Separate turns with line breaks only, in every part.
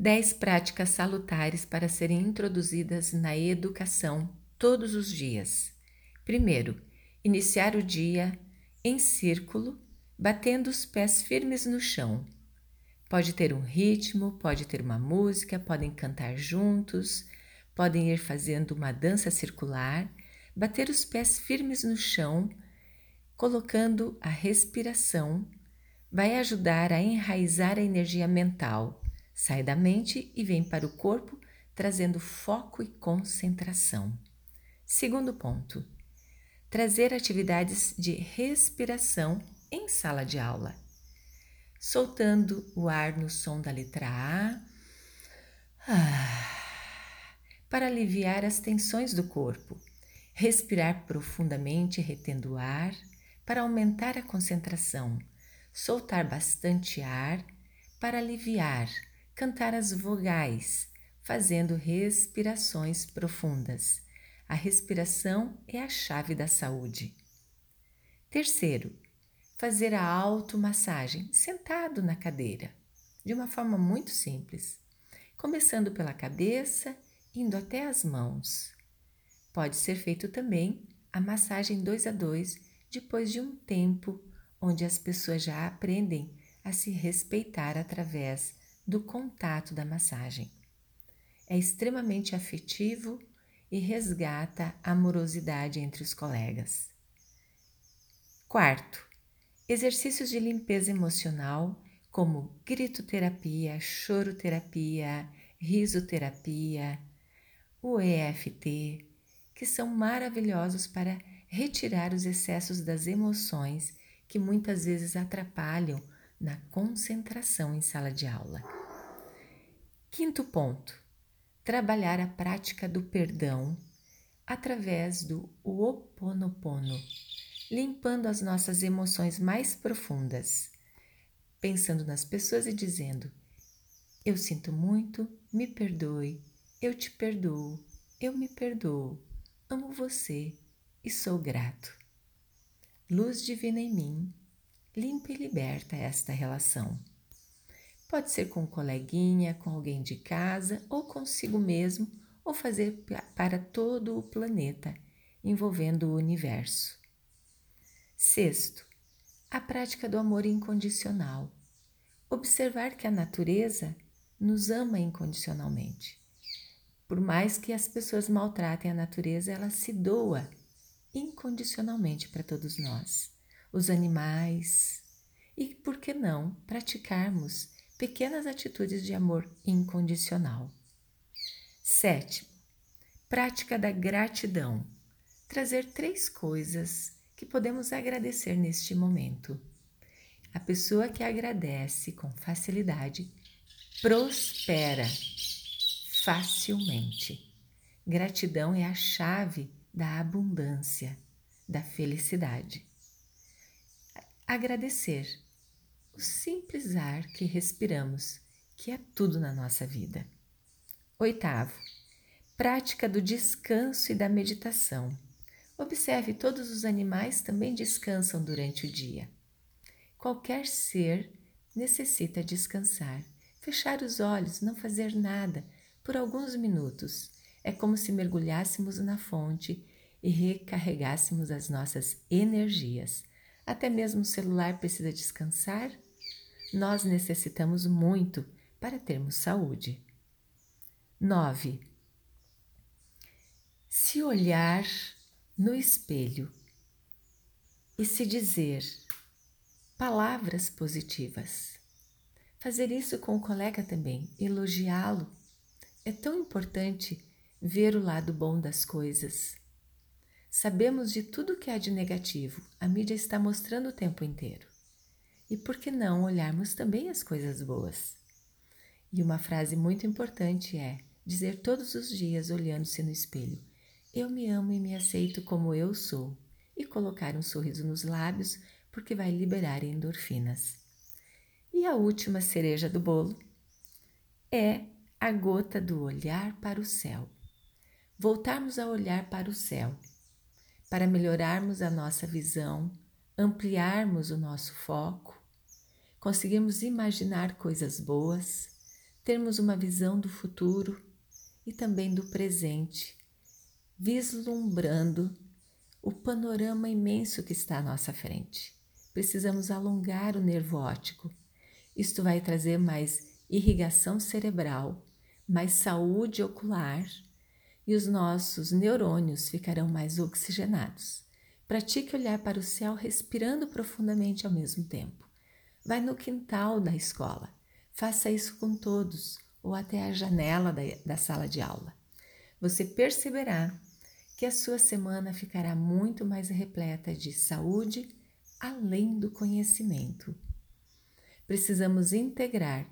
10 práticas salutares para serem introduzidas na educação todos os dias. Primeiro, iniciar o dia em círculo, batendo os pés firmes no chão. Pode ter um ritmo, pode ter uma música, podem cantar juntos, podem ir fazendo uma dança circular, bater os pés firmes no chão, colocando a respiração, vai ajudar a enraizar a energia mental Sai da mente e vem para o corpo, trazendo foco e concentração. Segundo ponto: trazer atividades de respiração em sala de aula, soltando o ar no som da letra A, ah, para aliviar as tensões do corpo. Respirar profundamente, retendo o ar, para aumentar a concentração. Soltar bastante ar para aliviar cantar as vogais, fazendo respirações profundas. A respiração é a chave da saúde. Terceiro, fazer a automassagem sentado na cadeira, de uma forma muito simples, começando pela cabeça, indo até as mãos. Pode ser feito também a massagem dois a dois depois de um tempo onde as pessoas já aprendem a se respeitar através do contato da massagem. É extremamente afetivo e resgata a amorosidade entre os colegas. Quarto, exercícios de limpeza emocional, como gritoterapia, choroterapia, risoterapia, o EFT, que são maravilhosos para retirar os excessos das emoções que muitas vezes atrapalham na concentração em sala de aula. Quinto ponto: trabalhar a prática do perdão através do Ho'oponopono, limpando as nossas emoções mais profundas, pensando nas pessoas e dizendo: Eu sinto muito, me perdoe, eu te perdoo, eu me perdoo, amo você e sou grato. Luz divina em mim, limpa e liberta esta relação. Pode ser com um coleguinha, com alguém de casa ou consigo mesmo, ou fazer para todo o planeta, envolvendo o universo. Sexto, a prática do amor incondicional. Observar que a natureza nos ama incondicionalmente. Por mais que as pessoas maltratem a natureza, ela se doa incondicionalmente para todos nós, os animais. E por que não praticarmos pequenas atitudes de amor incondicional. Sétimo, prática da gratidão. Trazer três coisas que podemos agradecer neste momento. A pessoa que agradece com facilidade prospera facilmente. Gratidão é a chave da abundância, da felicidade. Agradecer o simples ar que respiramos, que é tudo na nossa vida. Oitavo, prática do descanso e da meditação. Observe, todos os animais também descansam durante o dia. Qualquer ser necessita descansar, fechar os olhos, não fazer nada por alguns minutos. É como se mergulhássemos na fonte e recarregássemos as nossas energias. Até mesmo o celular precisa descansar nós necessitamos muito para termos saúde. 9. Se olhar no espelho e se dizer palavras positivas. Fazer isso com o colega também, elogiá-lo. É tão importante ver o lado bom das coisas. Sabemos de tudo que há de negativo, a mídia está mostrando o tempo inteiro. E por que não olharmos também as coisas boas? E uma frase muito importante é dizer todos os dias, olhando-se no espelho: Eu me amo e me aceito como eu sou, e colocar um sorriso nos lábios, porque vai liberar endorfinas. E a última cereja do bolo é a gota do olhar para o céu. Voltarmos a olhar para o céu, para melhorarmos a nossa visão, ampliarmos o nosso foco conseguimos imaginar coisas boas, termos uma visão do futuro e também do presente, vislumbrando o panorama imenso que está à nossa frente. Precisamos alongar o nervo óptico. Isto vai trazer mais irrigação cerebral, mais saúde ocular e os nossos neurônios ficarão mais oxigenados. Pratique olhar para o céu respirando profundamente ao mesmo tempo. Vai no quintal da escola. Faça isso com todos ou até a janela da, da sala de aula. Você perceberá que a sua semana ficará muito mais repleta de saúde além do conhecimento. Precisamos integrar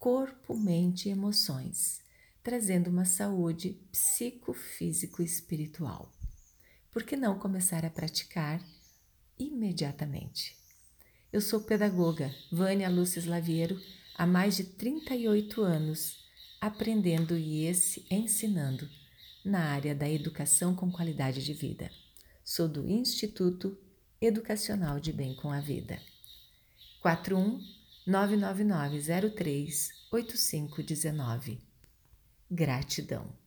corpo, mente e emoções, trazendo uma saúde psicofísico espiritual. Por que não começar a praticar imediatamente? Eu sou pedagoga Vânia Lúcia Laviero há mais de 38 anos, aprendendo e ensinando na área da educação com qualidade de vida. Sou do Instituto Educacional de Bem com a Vida. 41 999 03 8519. Gratidão.